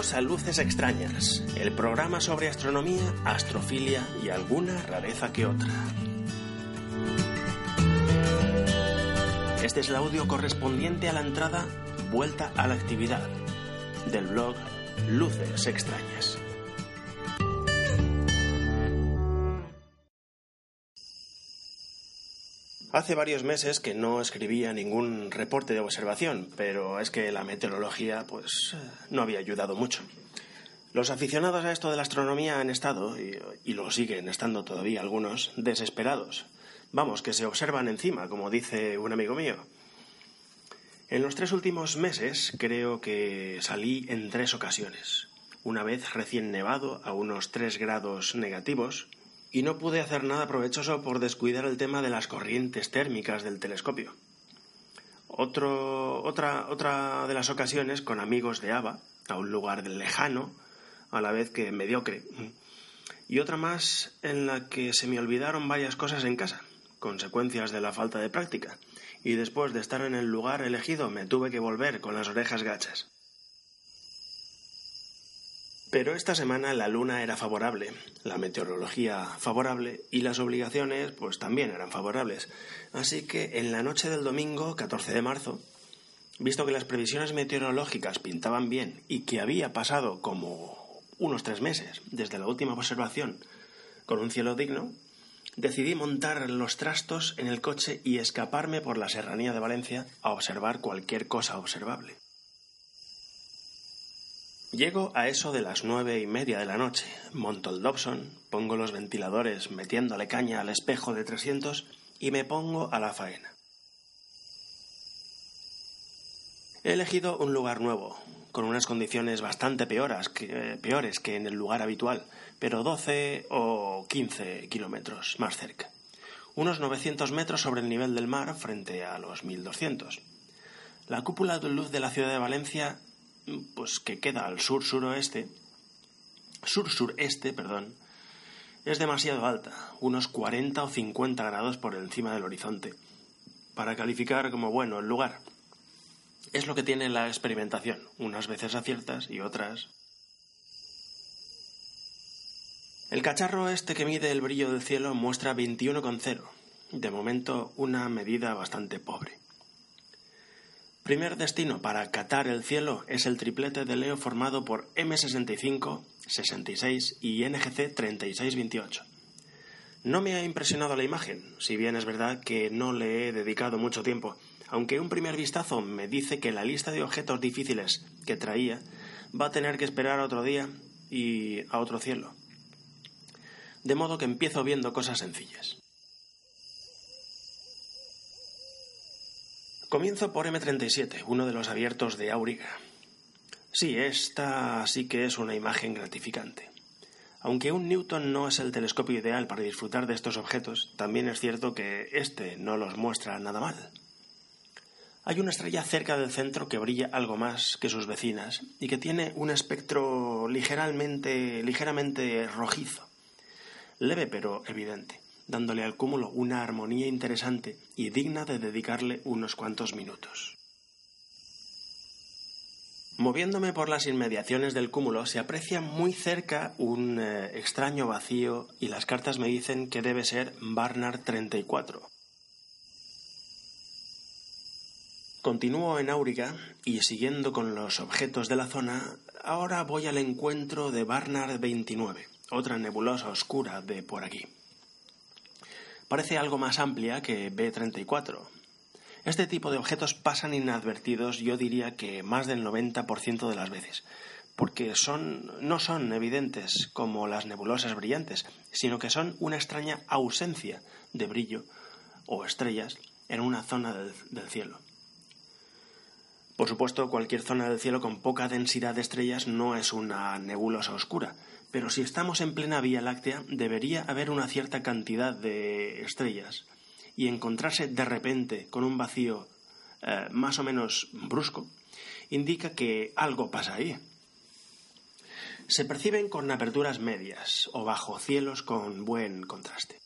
A Luces Extrañas, el programa sobre astronomía, astrofilia y alguna rareza que otra. Este es el audio correspondiente a la entrada Vuelta a la actividad del blog Luces Extrañas. Hace varios meses que no escribía ningún reporte de observación, pero es que la meteorología pues no había ayudado mucho. Los aficionados a esto de la astronomía han estado, y, y, lo siguen estando todavía algunos, desesperados. Vamos, que se observan encima, como dice un amigo mío. En los tres últimos meses creo que salí en tres ocasiones. Una vez recién nevado a unos tres grados negativos, y no pude hacer nada provechoso por descuidar el tema de las corrientes térmicas del telescopio. Otro, otra, otra de las ocasiones con amigos de Ava, a un lugar lejano, a la vez que mediocre. Y otra más en la que se me olvidaron varias cosas en casa, consecuencias de la falta de práctica, y después de estar en el lugar elegido me tuve que volver con las orejas gachas. Pero esta semana la luna era favorable, la meteorología favorable y las obligaciones pues también eran favorables. Así que en la noche del domingo 14 de marzo, visto que las previsiones meteorológicas pintaban bien y que había pasado como unos tres meses desde la última observación con un cielo digno, decidí montar los trastos en el coche y escaparme por la serranía de Valencia a observar cualquier cosa observable. Llego a eso de las nueve y media de la noche, monto el Dobson, pongo los ventiladores metiéndole caña al espejo de 300 y me pongo a la faena. He elegido un lugar nuevo, con unas condiciones bastante peoras que, peores que en el lugar habitual, pero 12 o 15 kilómetros más cerca. Unos 900 metros sobre el nivel del mar frente a los 1200. La cúpula de luz de la ciudad de Valencia pues que queda al sur suroeste, sur sureste, perdón, es demasiado alta, unos 40 o 50 grados por encima del horizonte, para calificar como bueno el lugar. Es lo que tiene la experimentación, unas veces aciertas y otras. El cacharro este que mide el brillo del cielo muestra 21,0, de momento una medida bastante pobre. Primer destino para catar el cielo es el triplete de Leo formado por M65, 66 y NGC 3628. No me ha impresionado la imagen, si bien es verdad que no le he dedicado mucho tiempo, aunque un primer vistazo me dice que la lista de objetos difíciles que traía va a tener que esperar otro día y a otro cielo. De modo que empiezo viendo cosas sencillas. Comienzo por M37, uno de los abiertos de Auriga. Sí, esta sí que es una imagen gratificante. Aunque un Newton no es el telescopio ideal para disfrutar de estos objetos, también es cierto que este no los muestra nada mal. Hay una estrella cerca del centro que brilla algo más que sus vecinas y que tiene un espectro ligeramente, ligeramente rojizo, leve pero evidente dándole al cúmulo una armonía interesante y digna de dedicarle unos cuantos minutos. Moviéndome por las inmediaciones del cúmulo se aprecia muy cerca un eh, extraño vacío y las cartas me dicen que debe ser Barnard 34. Continúo en Auriga y siguiendo con los objetos de la zona, ahora voy al encuentro de Barnard 29, otra nebulosa oscura de por aquí parece algo más amplia que B34. Este tipo de objetos pasan inadvertidos yo diría que más del 90% de las veces, porque son, no son evidentes como las nebulosas brillantes, sino que son una extraña ausencia de brillo o estrellas en una zona del, del cielo. Por supuesto, cualquier zona del cielo con poca densidad de estrellas no es una nebulosa oscura, pero si estamos en plena Vía Láctea debería haber una cierta cantidad de estrellas y encontrarse de repente con un vacío eh, más o menos brusco indica que algo pasa ahí. Se perciben con aperturas medias o bajo cielos con buen contraste.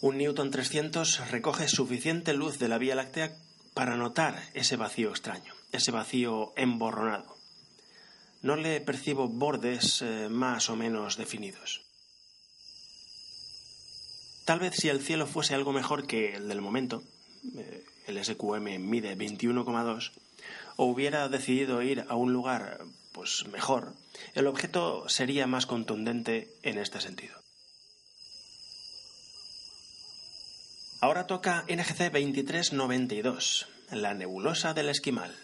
Un Newton 300 recoge suficiente luz de la Vía Láctea para notar ese vacío extraño, ese vacío emborronado. No le percibo bordes eh, más o menos definidos. Tal vez si el cielo fuese algo mejor que el del momento, eh, el SQM mide 21,2, o hubiera decidido ir a un lugar pues mejor, el objeto sería más contundente en este sentido. Ahora toca NGC 2392, la nebulosa del esquimal.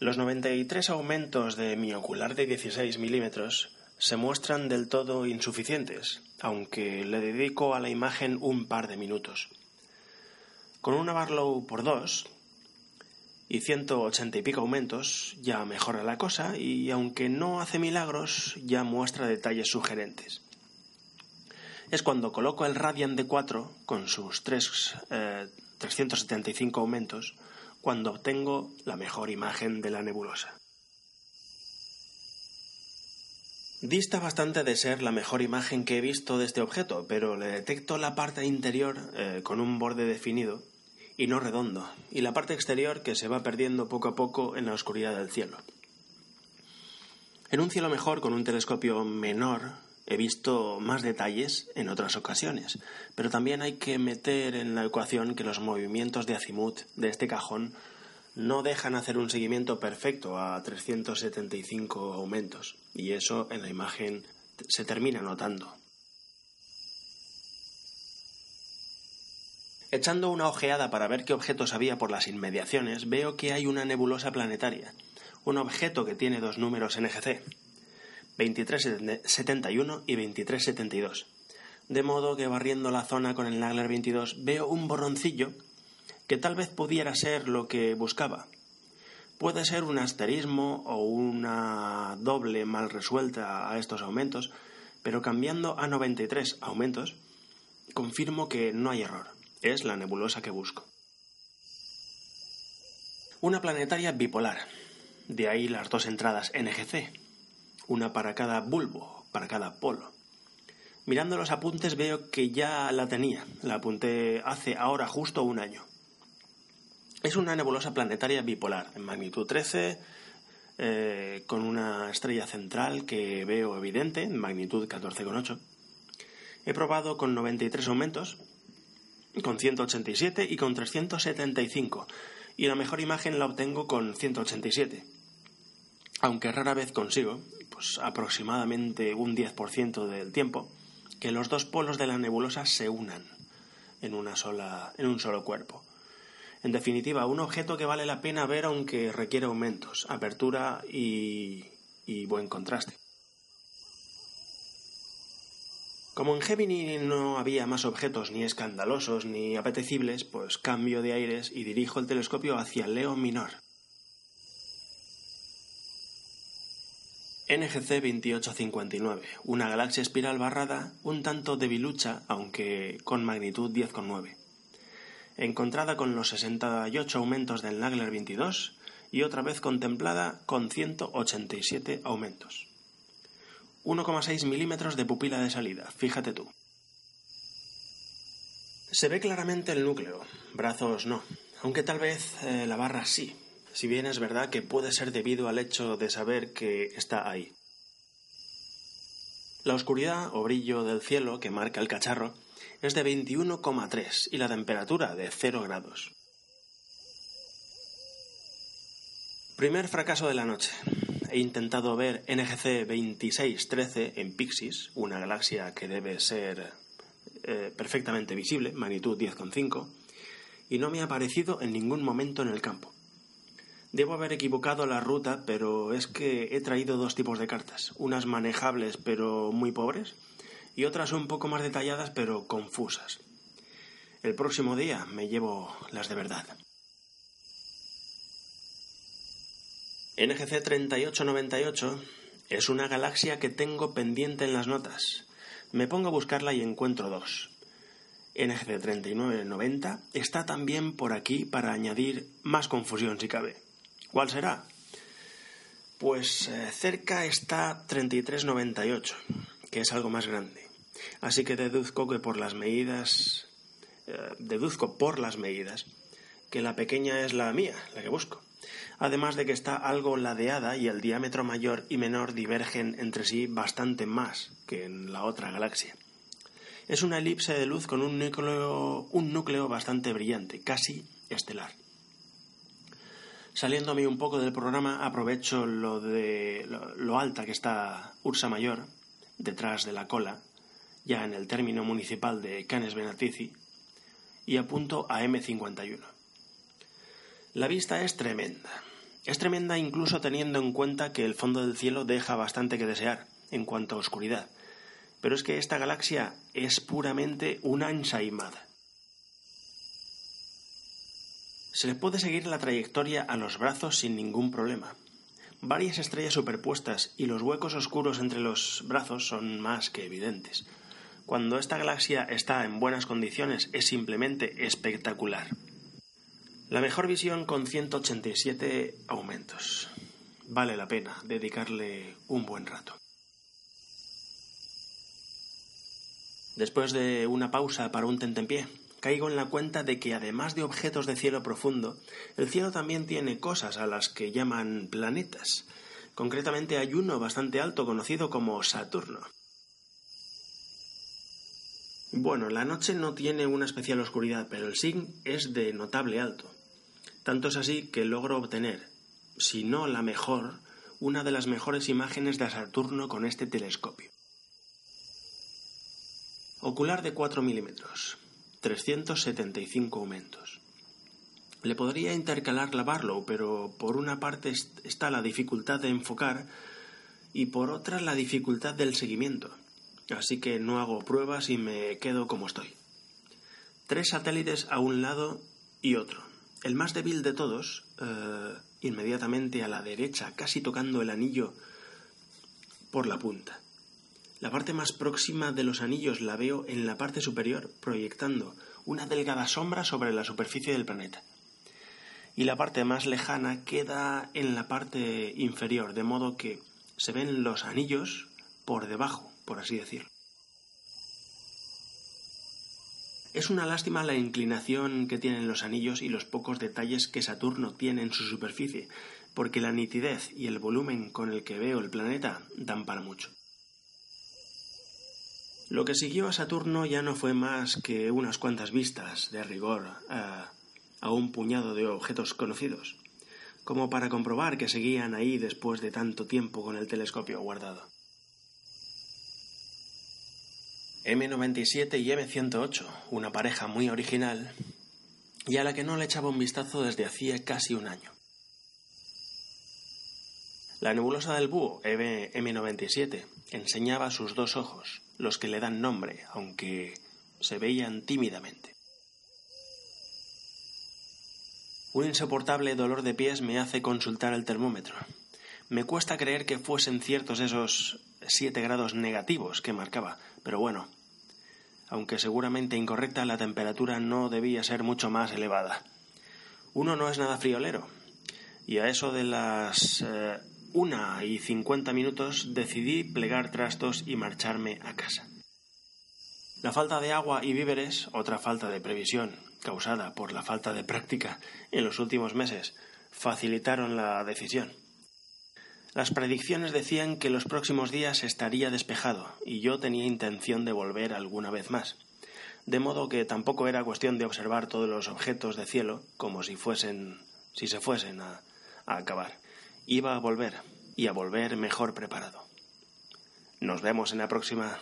Los 93 aumentos de mi ocular de 16 milímetros se muestran del todo insuficientes, aunque le dedico a la imagen un par de minutos. Con una Barlow por dos y 180 y pico aumentos ya mejora la cosa y aunque no hace milagros ya muestra detalles sugerentes es cuando coloco el Radiant de 4 con sus 3, 375 eh, aumentos, cuando obtengo la mejor imagen de la nebulosa. Dista bastante de ser la mejor imagen que he visto de este objeto, pero le detecto la parte interior eh, con un borde definido y no redondo, y la parte exterior que se va perdiendo poco a poco en la oscuridad del cielo. En un cielo mejor, con un telescopio menor, He visto más detalles en otras ocasiones, pero también hay que meter en la ecuación que los movimientos de azimut de este cajón no dejan hacer un seguimiento perfecto a 375 aumentos, y eso en la imagen se termina notando. Echando una ojeada para ver qué objetos había por las inmediaciones, veo que hay una nebulosa planetaria, un objeto que tiene dos números NGC, 2371 y 2372. De modo que barriendo la zona con el Nagler 22 veo un borroncillo que tal vez pudiera ser lo que buscaba. Puede ser un asterismo o una doble mal resuelta a estos aumentos, pero cambiando a 93 aumentos, confirmo que no hay error. Es la nebulosa que busco. Una planetaria bipolar. De ahí las dos entradas NGC, una para cada bulbo, para cada polo. Mirando los apuntes veo que ya la tenía, la apunté hace ahora justo un año. Es una nebulosa planetaria bipolar, en magnitud 13, eh, con una estrella central que veo evidente, en magnitud 14,8. He probado con 93 aumentos, con 187 y con 375, y la mejor imagen la obtengo con 187 aunque rara vez consigo, pues aproximadamente un 10% del tiempo, que los dos polos de la nebulosa se unan en, una sola, en un solo cuerpo. En definitiva, un objeto que vale la pena ver aunque requiere aumentos, apertura y, buen contraste. Como en Gemini no había más objetos ni escandalosos ni apetecibles, pues cambio de aires y dirijo el telescopio hacia Leo Minor, NGC 2859, una galaxia espiral barrada un tanto debilucha, aunque con magnitud 10,9. Encontrada con los 68 aumentos del Nagler 22 y otra vez contemplada con 187 aumentos. 1,6 milímetros de pupila de salida, fíjate tú. Se ve claramente el núcleo, brazos no, aunque tal vez eh, la barra sí, si bien es verdad que puede ser debido al hecho de saber que está ahí. La oscuridad o brillo del cielo que marca el cacharro es de 21,3 y la temperatura de 0 grados. Primer fracaso de la noche. He intentado ver NGC 2613 en Pixis, una galaxia que debe ser eh, perfectamente visible, magnitud 10,5, y no me ha aparecido en ningún momento en el campo. Debo haber equivocado la ruta, pero es que he traído dos tipos de cartas, unas manejables pero muy pobres y otras un poco más detalladas pero confusas. El próximo día me llevo las de verdad. NGC 3898 es una galaxia que tengo pendiente en las notas. Me pongo a buscarla y encuentro dos. NGC 3990 está también por aquí para añadir más confusión si cabe. ¿Cuál será? Pues eh, cerca está 3398, que es algo más grande. Así que deduzco que por las medidas eh, deduzco por las medidas que la pequeña es la mía, la que busco además de que está algo ladeada y el diámetro mayor y menor divergen entre sí bastante más que en la otra galaxia. Es una elipse de luz con un núcleo, un núcleo bastante brillante, casi estelar. Saliéndome un poco del programa, aprovecho lo de lo, alta que está Ursa Mayor, detrás de la cola, ya en el término municipal de Canes Benatici, y apunto a M51. La vista es tremenda. Es tremenda incluso teniendo en cuenta que el fondo del cielo deja bastante que desear en cuanto a oscuridad. Pero es que esta galaxia es puramente una ensaimada. Se le puede seguir la trayectoria a los brazos sin ningún problema. Varias estrellas superpuestas y los huecos oscuros entre los brazos son más que evidentes. Cuando esta galaxia está en buenas condiciones es simplemente espectacular. La mejor visión con 187 aumentos. Vale la pena dedicarle un buen rato. Después de una pausa para un tentempié, caigo en la cuenta de que además de objetos de cielo profundo, el cielo también tiene cosas a las que llaman planetas. Concretamente hay uno bastante alto conocido como Saturno. Bueno, la noche no tiene una especial oscuridad, pero el SIG es de notable alto. Tanto es así que logro obtener, si no la mejor, una de las mejores imágenes de Saturno con este telescopio. Ocular de 4 milímetros, 375 aumentos. Le podría intercalar la Barlow, pero por una parte está la dificultad de enfocar y por otra la dificultad del seguimiento. Así que no hago pruebas y me quedo como estoy. Tres satélites a un lado y otro. El más débil de todos, eh, inmediatamente a la derecha, casi tocando el anillo por la punta. La parte más próxima de los anillos la veo en la parte superior, proyectando una delgada sombra sobre la superficie del planeta. Y la parte más lejana queda en la parte inferior, de modo que se ven los anillos por debajo, por así decirlo. Es una lástima la inclinación que tienen los anillos y los pocos detalles que Saturno tiene en su superficie, porque la nitidez y el volumen con el que veo el planeta dan para mucho. Lo que siguió a Saturno ya no fue más que unas cuantas vistas, de rigor, a, un puñado de objetos conocidos, como para comprobar que seguían ahí después de tanto tiempo con el telescopio guardado. M97 y M108, una pareja muy original, y a la que no le echaba un vistazo desde hacía casi un año. La nebulosa del búho, M97, enseñaba sus dos ojos, los que le dan nombre, aunque se veían tímidamente. Un insoportable dolor de pies me hace consultar el termómetro. Me cuesta creer que fuesen ciertos esos siete grados negativos que marcaba, pero bueno, aunque seguramente incorrecta, la temperatura no debía ser mucho más elevada. Uno no es nada friolero, y a eso de las eh, una y cincuenta minutos decidí plegar trastos y marcharme a casa. La falta de agua y víveres, otra falta de previsión causada por la falta de práctica en los últimos meses, facilitaron la decisión. Las predicciones decían que los próximos días estaría despejado y yo tenía intención de volver alguna vez más. De modo que tampoco era cuestión de observar todos los objetos de cielo como si fuesen si se fuesen a, a acabar. Iba a volver y a volver mejor preparado. Nos vemos en la próxima.